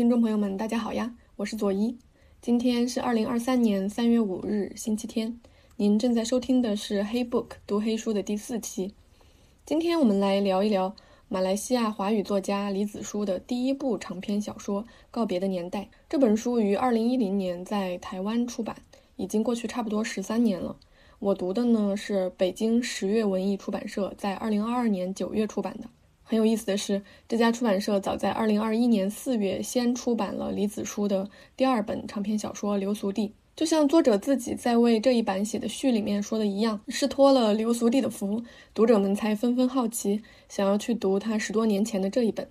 听众朋友们，大家好呀，我是左一。今天是二零二三年三月五日，星期天。您正在收听的是《黑 book》读黑书的第四期。今天我们来聊一聊马来西亚华语作家李子书的第一部长篇小说《告别的年代》。这本书于二零一零年在台湾出版，已经过去差不多十三年了。我读的呢是北京十月文艺出版社在二零二二年九月出版的。很有意思的是，这家出版社早在二零二一年四月先出版了李子书的第二本长篇小说《流俗地》。就像作者自己在为这一版写的序里面说的一样，是托了《流俗地》的福，读者们才纷纷好奇，想要去读他十多年前的这一本。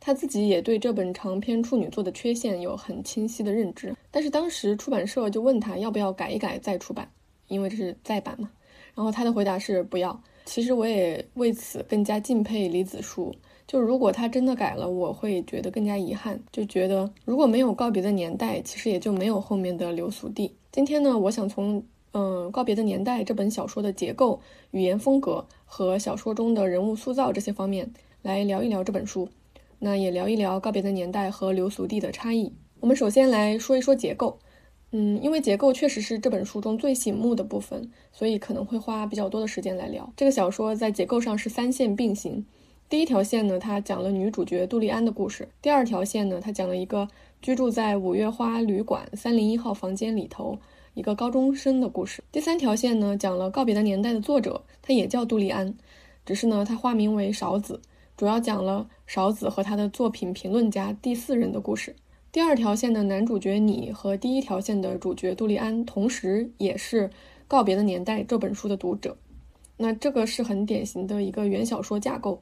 他自己也对这本长篇处女作的缺陷有很清晰的认知，但是当时出版社就问他要不要改一改再出版，因为这是再版嘛。然后他的回答是不要。其实我也为此更加敬佩李子书。就如果他真的改了，我会觉得更加遗憾。就觉得如果没有告别的年代，其实也就没有后面的流俗地。今天呢，我想从嗯告别的年代这本小说的结构、语言风格和小说中的人物塑造这些方面来聊一聊这本书。那也聊一聊告别的年代和流俗地的差异。我们首先来说一说结构。嗯，因为结构确实是这本书中最醒目的部分，所以可能会花比较多的时间来聊这个小说。在结构上是三线并行。第一条线呢，它讲了女主角杜丽安的故事；第二条线呢，它讲了一个居住在五月花旅馆三零一号房间里头一个高中生的故事；第三条线呢，讲了告别的年代的作者，他也叫杜丽安，只是呢，他化名为勺子，主要讲了勺子和他的作品评论家第四人的故事。第二条线的男主角你和第一条线的主角杜丽安，同时也是《告别的年代》这本书的读者。那这个是很典型的一个原小说架构。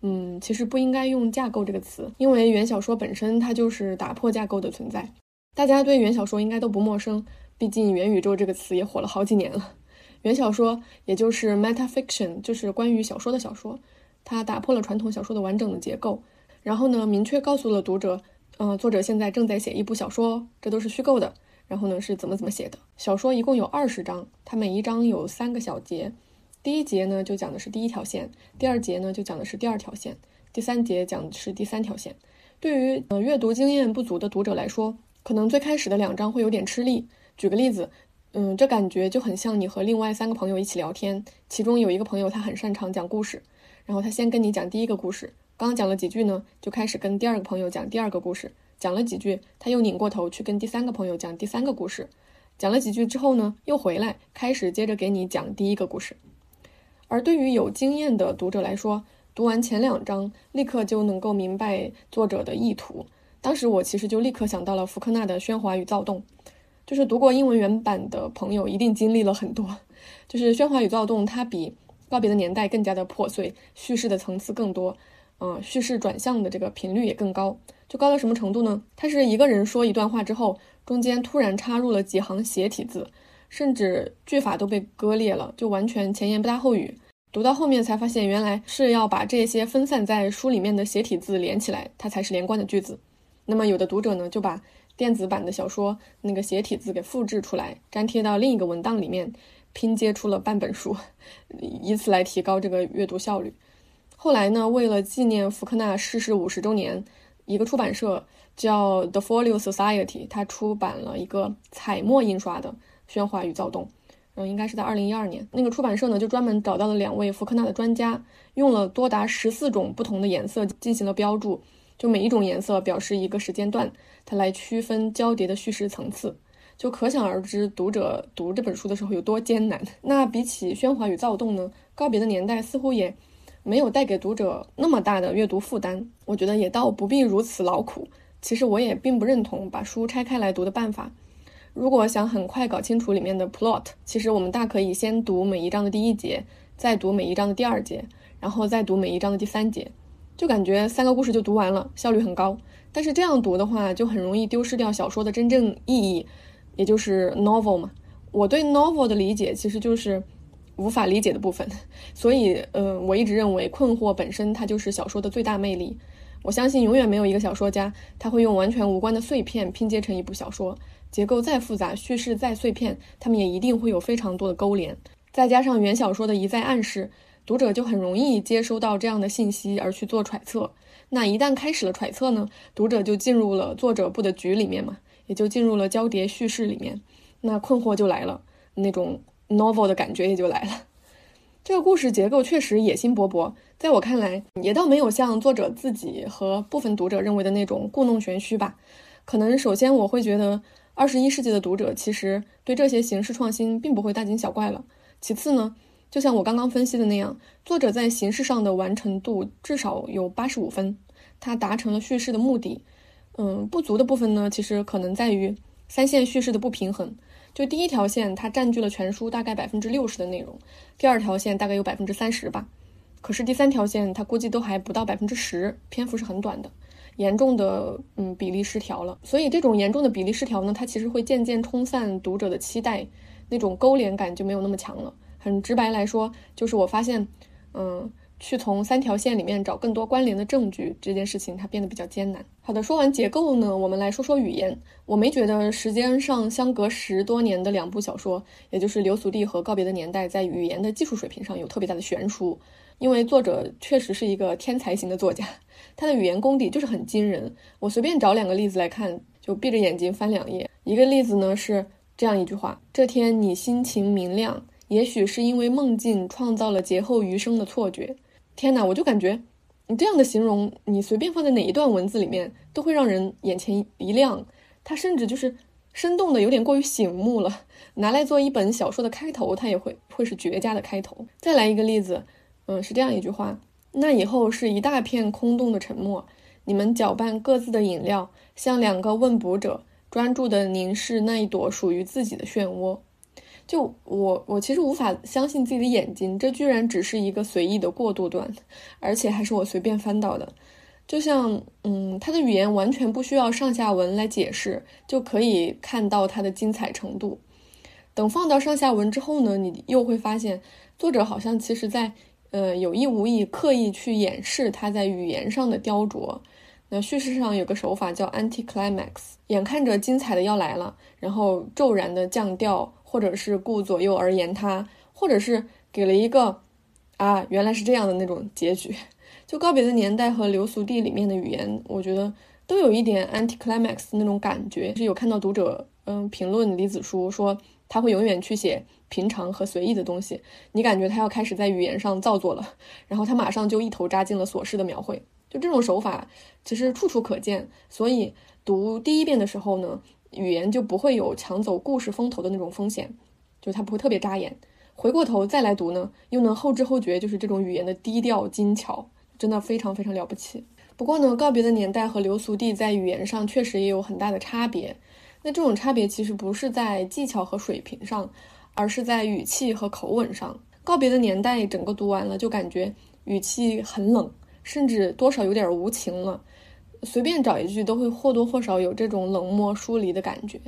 嗯，其实不应该用架构这个词，因为原小说本身它就是打破架构的存在。大家对原小说应该都不陌生，毕竟元宇宙这个词也火了好几年了。原小说也就是 metafiction，就是关于小说的小说，它打破了传统小说的完整的结构，然后呢，明确告诉了读者。嗯，作者现在正在写一部小说，这都是虚构的。然后呢，是怎么怎么写的？小说一共有二十章，它每一章有三个小节。第一节呢，就讲的是第一条线；第二节呢，就讲的是第二条线；第三节讲的是第三条线。对于呃阅读经验不足的读者来说，可能最开始的两章会有点吃力。举个例子，嗯，这感觉就很像你和另外三个朋友一起聊天，其中有一个朋友他很擅长讲故事，然后他先跟你讲第一个故事。刚刚讲了几句呢，就开始跟第二个朋友讲第二个故事。讲了几句，他又拧过头去跟第三个朋友讲第三个故事。讲了几句之后呢，又回来开始接着给你讲第一个故事。而对于有经验的读者来说，读完前两章，立刻就能够明白作者的意图。当时我其实就立刻想到了福克纳的《喧哗与躁动》，就是读过英文原版的朋友一定经历了很多。就是《喧哗与躁动》，它比《告别的年代》更加的破碎，叙事的层次更多。嗯，叙事转向的这个频率也更高，就高到什么程度呢？他是一个人说一段话之后，中间突然插入了几行斜体字，甚至句法都被割裂了，就完全前言不搭后语。读到后面才发现，原来是要把这些分散在书里面的斜体字连起来，它才是连贯的句子。那么有的读者呢，就把电子版的小说那个斜体字给复制出来，粘贴到另一个文档里面，拼接出了半本书，以此来提高这个阅读效率。后来呢，为了纪念福克纳逝世五十周年，一个出版社叫 The Folio Society，它出版了一个彩墨印刷的《喧哗与躁动》。嗯，应该是在二零一二年。那个出版社呢，就专门找到了两位福克纳的专家，用了多达十四种不同的颜色进行了标注，就每一种颜色表示一个时间段，它来区分交叠的叙事层次。就可想而知，读者读这本书的时候有多艰难。那比起《喧哗与躁动》呢，《告别的年代》似乎也。没有带给读者那么大的阅读负担，我觉得也倒不必如此劳苦。其实我也并不认同把书拆开来读的办法。如果想很快搞清楚里面的 plot，其实我们大可以先读每一章的第一节，再读每一章的第二节，然后再读每一章的第三节，就感觉三个故事就读完了，效率很高。但是这样读的话，就很容易丢失掉小说的真正意义，也就是 novel 嘛。我对 novel 的理解其实就是。无法理解的部分，所以，嗯，我一直认为困惑本身它就是小说的最大魅力。我相信永远没有一个小说家他会用完全无关的碎片拼接成一部小说，结构再复杂，叙事再碎片，他们也一定会有非常多的勾连。再加上原小说的一再暗示，读者就很容易接收到这样的信息而去做揣测。那一旦开始了揣测呢，读者就进入了作者布的局里面嘛，也就进入了交叠叙事里面，那困惑就来了，那种 novel 的感觉也就来了。这个故事结构确实野心勃勃，在我看来，也倒没有像作者自己和部分读者认为的那种故弄玄虚吧。可能首先我会觉得，二十一世纪的读者其实对这些形式创新并不会大惊小怪了。其次呢，就像我刚刚分析的那样，作者在形式上的完成度至少有八十五分，他达成了叙事的目的。嗯，不足的部分呢，其实可能在于三线叙事的不平衡。就第一条线，它占据了全书大概百分之六十的内容；第二条线大概有百分之三十吧。可是第三条线，它估计都还不到百分之十，篇幅是很短的，严重的嗯比例失调了。所以这种严重的比例失调呢，它其实会渐渐冲散读者的期待，那种勾连感就没有那么强了。很直白来说，就是我发现，嗯。去从三条线里面找更多关联的证据，这件事情它变得比较艰难。好的，说完结构呢，我们来说说语言。我没觉得时间上相隔十多年的两部小说，也就是《流苏地》和《告别的年代》，在语言的技术水平上有特别大的悬殊。因为作者确实是一个天才型的作家，他的语言功底就是很惊人。我随便找两个例子来看，就闭着眼睛翻两页。一个例子呢是这样一句话：这天你心情明亮，也许是因为梦境创造了劫后余生的错觉。天哪，我就感觉你这样的形容，你随便放在哪一段文字里面，都会让人眼前一亮。它甚至就是生动的有点过于醒目了，拿来做一本小说的开头，它也会会是绝佳的开头。再来一个例子，嗯，是这样一句话：那以后是一大片空洞的沉默，你们搅拌各自的饮料，像两个问卜者，专注地凝视那一朵属于自己的漩涡。就我，我其实无法相信自己的眼睛，这居然只是一个随意的过渡段，而且还是我随便翻到的。就像，嗯，他的语言完全不需要上下文来解释，就可以看到它的精彩程度。等放到上下文之后呢，你又会发现，作者好像其实在，呃，有意无意刻意去掩饰他在语言上的雕琢。那叙事上有个手法叫 anti-climax，眼看着精彩的要来了，然后骤然的降调。或者是顾左右而言他，或者是给了一个啊，原来是这样的那种结局。就告别的年代和流俗地里面的语言，我觉得都有一点 anti-climax 那种感觉。是有看到读者嗯评论李子书说他会永远去写平常和随意的东西，你感觉他要开始在语言上造作了，然后他马上就一头扎进了琐事的描绘。就这种手法其实处处可见，所以读第一遍的时候呢。语言就不会有抢走故事风头的那种风险，就它不会特别扎眼。回过头再来读呢，又能后知后觉，就是这种语言的低调精巧，真的非常非常了不起。不过呢，告别的年代和流俗地在语言上确实也有很大的差别。那这种差别其实不是在技巧和水平上，而是在语气和口吻上。告别的年代整个读完了，就感觉语气很冷，甚至多少有点无情了。随便找一句都会或多或少有这种冷漠疏离的感觉，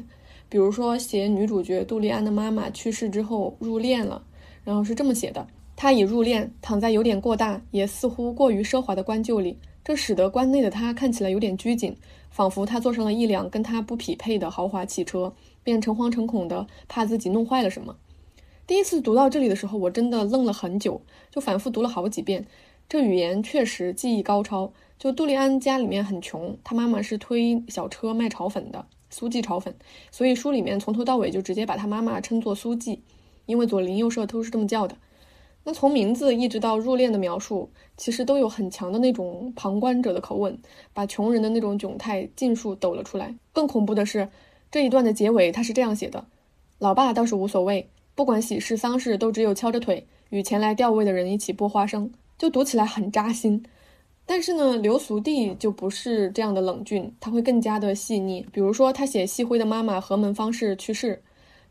比如说写女主角杜丽安的妈妈去世之后入殓了，然后是这么写的：她已入殓，躺在有点过大也似乎过于奢华的棺柩里，这使得棺内的她看起来有点拘谨，仿佛她坐上了一辆跟她不匹配的豪华汽车，便诚惶诚恐的怕自己弄坏了什么。第一次读到这里的时候，我真的愣了很久，就反复读了好几遍。这语言确实技艺高超。就杜丽安家里面很穷，她妈妈是推小车卖炒粉的，苏记炒粉，所以书里面从头到尾就直接把她妈妈称作苏记，因为左邻右舍都是这么叫的。那从名字一直到入殓的描述，其实都有很强的那种旁观者的口吻，把穷人的那种窘态尽数抖了出来。更恐怖的是，这一段的结尾他是这样写的：老爸倒是无所谓，不管喜事丧事，都只有敲着腿与前来吊位的人一起剥花生，就读起来很扎心。但是呢，刘俗娣就不是这样的冷峻，他会更加的细腻。比如说，他写细辉的妈妈何门方氏去世，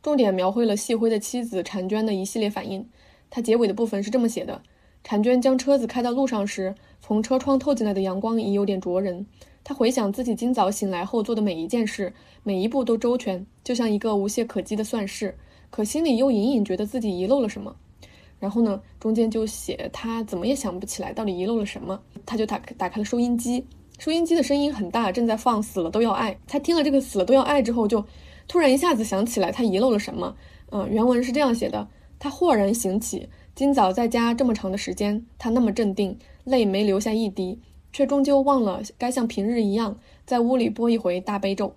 重点描绘了细辉的妻子婵娟的一系列反应。他结尾的部分是这么写的：婵娟将车子开到路上时，从车窗透进来的阳光已有点灼人。他回想自己今早醒来后做的每一件事，每一步都周全，就像一个无懈可击的算式，可心里又隐隐觉得自己遗漏了什么。然后呢，中间就写他怎么也想不起来到底遗漏了什么，他就打打开了收音机，收音机的声音很大，正在放《死了都要爱》。他听了这个《死了都要爱》之后，就突然一下子想起来他遗漏了什么。嗯，原文是这样写的：他豁然醒起，今早在家这么长的时间，他那么镇定，泪没流下一滴。却终究忘了该像平日一样在屋里播一回大悲咒。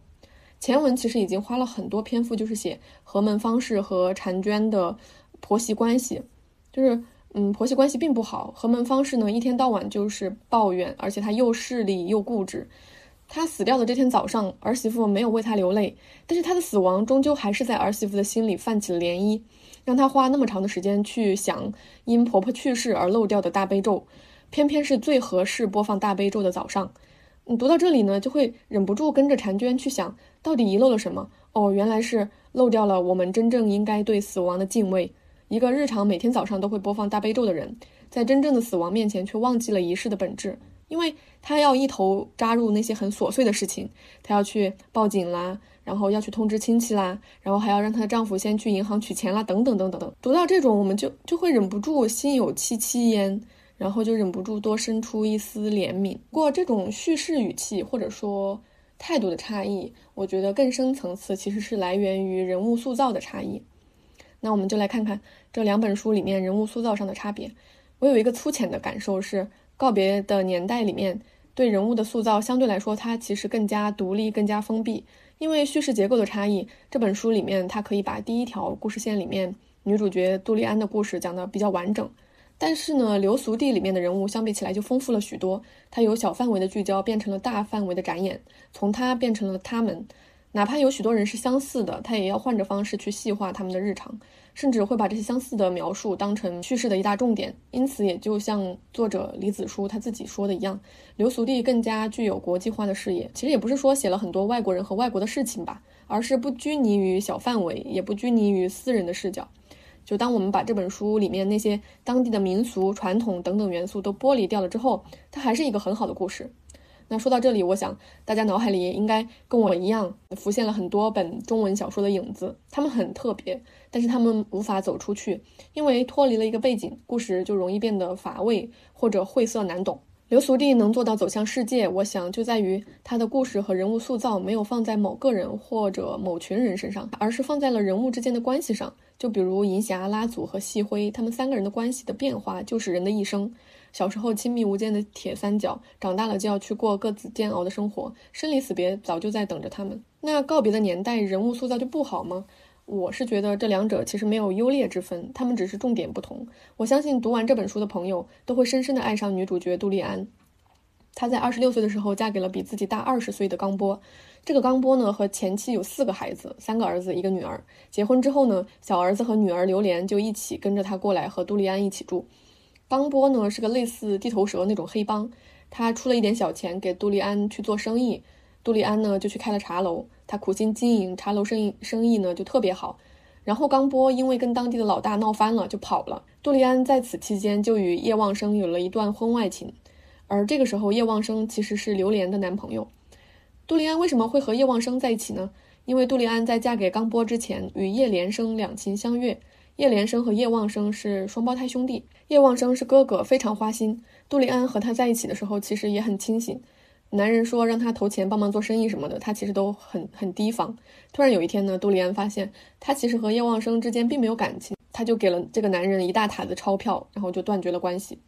前文其实已经花了很多篇幅，就是写何门方氏和婵娟的婆媳关系，就是嗯，婆媳关系并不好。何门方氏呢，一天到晚就是抱怨，而且她又势利又固执。她死掉的这天早上，儿媳妇没有为她流泪，但是她的死亡终究还是在儿媳妇的心里泛起了涟漪，让她花那么长的时间去想因婆婆去世而漏掉的大悲咒，偏偏是最合适播放大悲咒的早上。你读到这里呢，就会忍不住跟着婵娟去想，到底遗漏了什么？哦，原来是漏掉了我们真正应该对死亡的敬畏。一个日常每天早上都会播放大悲咒的人，在真正的死亡面前却忘记了仪式的本质。因为她要一头扎入那些很琐碎的事情，她要去报警啦，然后要去通知亲戚啦，然后还要让她的丈夫先去银行取钱啦，等等等等等。读到这种，我们就就会忍不住心有戚戚焉，然后就忍不住多生出一丝怜悯。不过，这种叙事语气或者说态度的差异，我觉得更深层次其实是来源于人物塑造的差异。那我们就来看看这两本书里面人物塑造上的差别。我有一个粗浅的感受是。告别的年代里面，对人物的塑造相对来说，它其实更加独立、更加封闭。因为叙事结构的差异，这本书里面它可以把第一条故事线里面女主角杜丽安的故事讲得比较完整。但是呢，流俗地里面的人物相比起来就丰富了许多，它由小范围的聚焦变成了大范围的展演，从他变成了他们。哪怕有许多人是相似的，他也要换着方式去细化他们的日常。甚至会把这些相似的描述当成叙事的一大重点，因此也就像作者李子书他自己说的一样，流俗地更加具有国际化的视野。其实也不是说写了很多外国人和外国的事情吧，而是不拘泥于小范围，也不拘泥于私人的视角。就当我们把这本书里面那些当地的民俗传统等等元素都剥离掉了之后，它还是一个很好的故事。那说到这里，我想大家脑海里应该跟我一样浮现了很多本中文小说的影子，他们很特别，但是他们无法走出去，因为脱离了一个背景，故事就容易变得乏味或者晦涩难懂。流俗地能做到走向世界，我想就在于他的故事和人物塑造没有放在某个人或者某群人身上，而是放在了人物之间的关系上。就比如银霞、拉祖和细辉，他们三个人的关系的变化，就是人的一生。小时候亲密无间的铁三角，长大了就要去过各自煎熬的生活，生离死别早就在等着他们。那告别的年代，人物塑造就不好吗？我是觉得这两者其实没有优劣之分，他们只是重点不同。我相信读完这本书的朋友都会深深的爱上女主角杜丽安。她在二十六岁的时候嫁给了比自己大二十岁的刚波。这个刚波呢和前妻有四个孩子，三个儿子一个女儿。结婚之后呢，小儿子和女儿榴莲就一起跟着他过来和杜丽安一起住。冈波呢是个类似地头蛇那种黑帮，他出了一点小钱给杜丽安去做生意，杜丽安呢就去开了茶楼，他苦心经营茶楼生意，生意呢就特别好。然后冈波因为跟当地的老大闹翻了，就跑了。杜丽安在此期间就与叶望生有了一段婚外情，而这个时候叶望生其实是刘莲的男朋友。杜丽安为什么会和叶望生在一起呢？因为杜丽安在嫁给冈波之前与叶连生两情相悦。叶连生和叶望生是双胞胎兄弟，叶望生是哥哥，非常花心。杜丽安和他在一起的时候，其实也很清醒。男人说让他投钱帮忙做生意什么的，他其实都很很提防。突然有一天呢，杜丽安发现他其实和叶望生之间并没有感情，他就给了这个男人一大沓子钞票，然后就断绝了关系。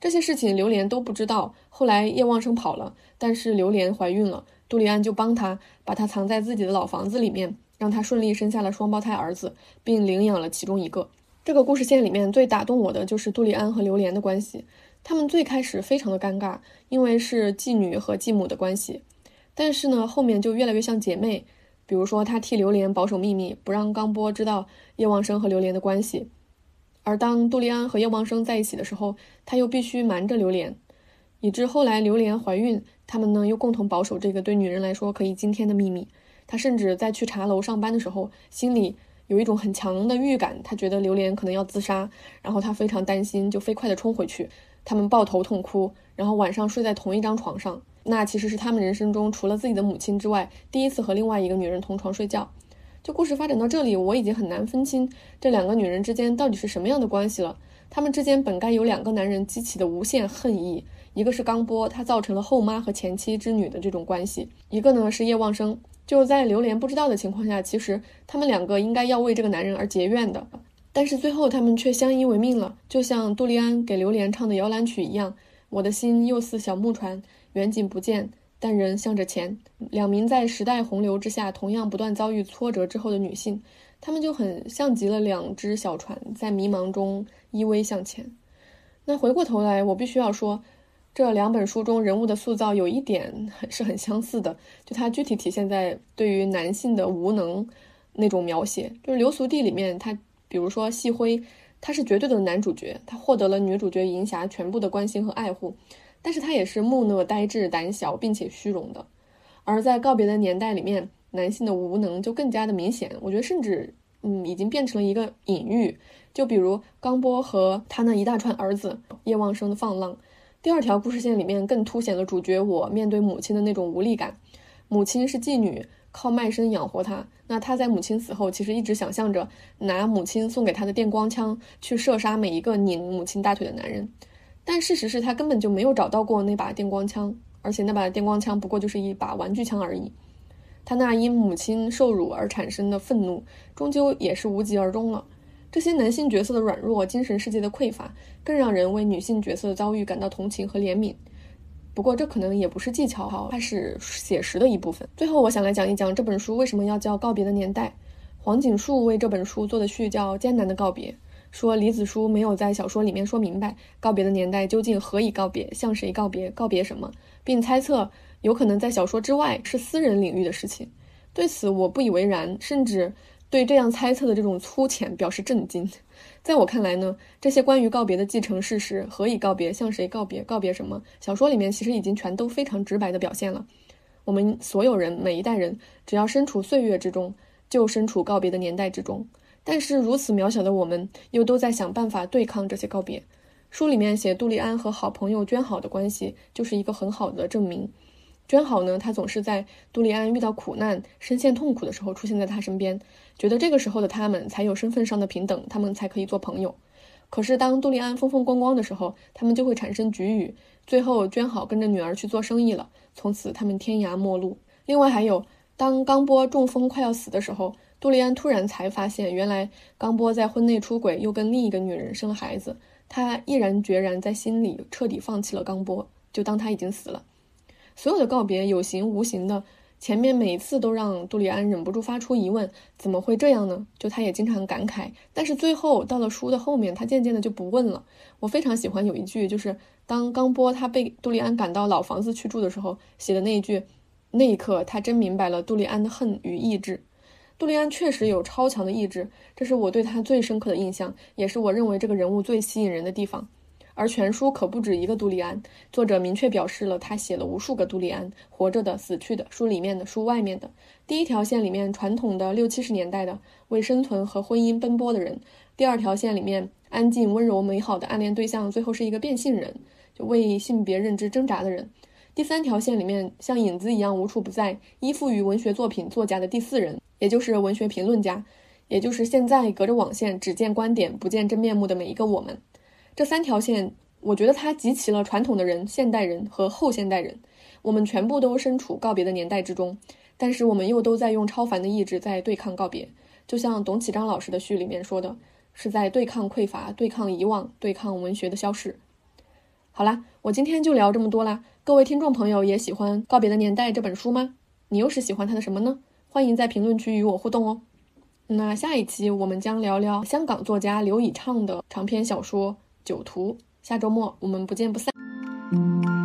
这些事情榴莲都不知道。后来叶望生跑了，但是榴莲怀孕了，杜丽安就帮他把他藏在自己的老房子里面。让他顺利生下了双胞胎儿子，并领养了其中一个。这个故事线里面最打动我的就是杜丽安和榴莲的关系。他们最开始非常的尴尬，因为是继女和继母的关系。但是呢，后面就越来越像姐妹。比如说，她替榴莲保守秘密，不让刚波知道叶望生和榴莲的关系。而当杜丽安和叶望生在一起的时候，她又必须瞒着榴莲，以致后来榴莲怀孕，他们呢又共同保守这个对女人来说可以惊天的秘密。他甚至在去茶楼上班的时候，心里有一种很强的预感，他觉得榴莲可能要自杀，然后他非常担心，就飞快地冲回去。他们抱头痛哭，然后晚上睡在同一张床上。那其实是他们人生中除了自己的母亲之外，第一次和另外一个女人同床睡觉。就故事发展到这里，我已经很难分清这两个女人之间到底是什么样的关系了。他们之间本该有两个男人激起的无限恨意，一个是刚波，他造成了后妈和前妻之女的这种关系；一个呢是叶望生。就在榴莲不知道的情况下，其实他们两个应该要为这个男人而结怨的，但是最后他们却相依为命了，就像杜丽安给榴莲唱的摇篮曲一样，我的心又似小木船，远景不见，但人向着前。两名在时代洪流之下同样不断遭遇挫折之后的女性，她们就很像极了两只小船，在迷茫中依偎向前。那回过头来，我必须要说，这两本书中人物的塑造有一点是很相似的，就它具体体现在对于男性的无能那种描写。就是《流俗地》里面，他比如说细辉。他是绝对的男主角，他获得了女主角银霞全部的关心和爱护，但是他也是木讷、呆滞、胆小，并且虚荣的。而在告别的年代里面，男性的无能就更加的明显，我觉得甚至嗯已经变成了一个隐喻。就比如刚波和他那一大串儿子叶望生的放浪，第二条故事线里面更凸显了主角我面对母亲的那种无力感。母亲是妓女。靠卖身养活他，那他在母亲死后，其实一直想象着拿母亲送给他的电光枪去射杀每一个拧母亲大腿的男人，但事实是他根本就没有找到过那把电光枪，而且那把电光枪不过就是一把玩具枪而已。他那因母亲受辱而产生的愤怒，终究也是无疾而终了。这些男性角色的软弱、精神世界的匮乏，更让人为女性角色的遭遇感到同情和怜悯。不过这可能也不是技巧哈，它是写实的一部分。最后，我想来讲一讲这本书为什么要叫《告别的年代》。黄锦树为这本书做的序叫《艰难的告别》，说李子书没有在小说里面说明白告别的年代究竟何以告别，向谁告别，告别什么，并猜测有可能在小说之外是私人领域的事情。对此我不以为然，甚至对这样猜测的这种粗浅表示震惊。在我看来呢，这些关于告别的既成事实，何以告别，向谁告别，告别什么，小说里面其实已经全都非常直白的表现了。我们所有人，每一代人，只要身处岁月之中，就身处告别的年代之中。但是如此渺小的我们，又都在想办法对抗这些告别。书里面写杜丽安和好朋友娟好的关系，就是一个很好的证明。娟好呢，她总是在杜丽安遇到苦难、深陷痛苦的时候出现在她身边，觉得这个时候的他们才有身份上的平等，他们才可以做朋友。可是当杜丽安风风光光的时候，他们就会产生局龉。最后，娟好跟着女儿去做生意了，从此他们天涯陌路。另外还有，当刚波中风快要死的时候，杜丽安突然才发现，原来刚波在婚内出轨，又跟另一个女人生了孩子。他毅然决然在心里彻底放弃了刚波，就当他已经死了。所有的告别，有形无形的，前面每一次都让杜丽安忍不住发出疑问：怎么会这样呢？就他也经常感慨。但是最后到了书的后面，他渐渐的就不问了。我非常喜欢有一句，就是当刚波他被杜丽安赶到老房子去住的时候写的那一句：那一刻，他真明白了杜丽安的恨与意志。杜丽安确实有超强的意志，这是我对他最深刻的印象，也是我认为这个人物最吸引人的地方。而全书可不止一个杜丽安，作者明确表示了他写了无数个杜丽安，活着的、死去的，书里面的、书外面的。第一条线里面传统的六七十年代的为生存和婚姻奔波的人，第二条线里面安静、温柔、美好的暗恋对象，最后是一个变性人，就为性别认知挣扎的人。第三条线里面像影子一样无处不在，依附于文学作品作家的第四人，也就是文学评论家，也就是现在隔着网线只见观点不见真面目的每一个我们。这三条线，我觉得它集齐了传统的人、现代人和后现代人。我们全部都身处告别的年代之中，但是我们又都在用超凡的意志在对抗告别。就像董启章老师的序里面说的，是在对抗匮乏、对抗遗忘、对抗文学的消逝。好啦，我今天就聊这么多啦。各位听众朋友也喜欢《告别的年代》这本书吗？你又是喜欢它的什么呢？欢迎在评论区与我互动哦。那下一期我们将聊聊香港作家刘以畅的长篇小说。酒图，下周末我们不见不散。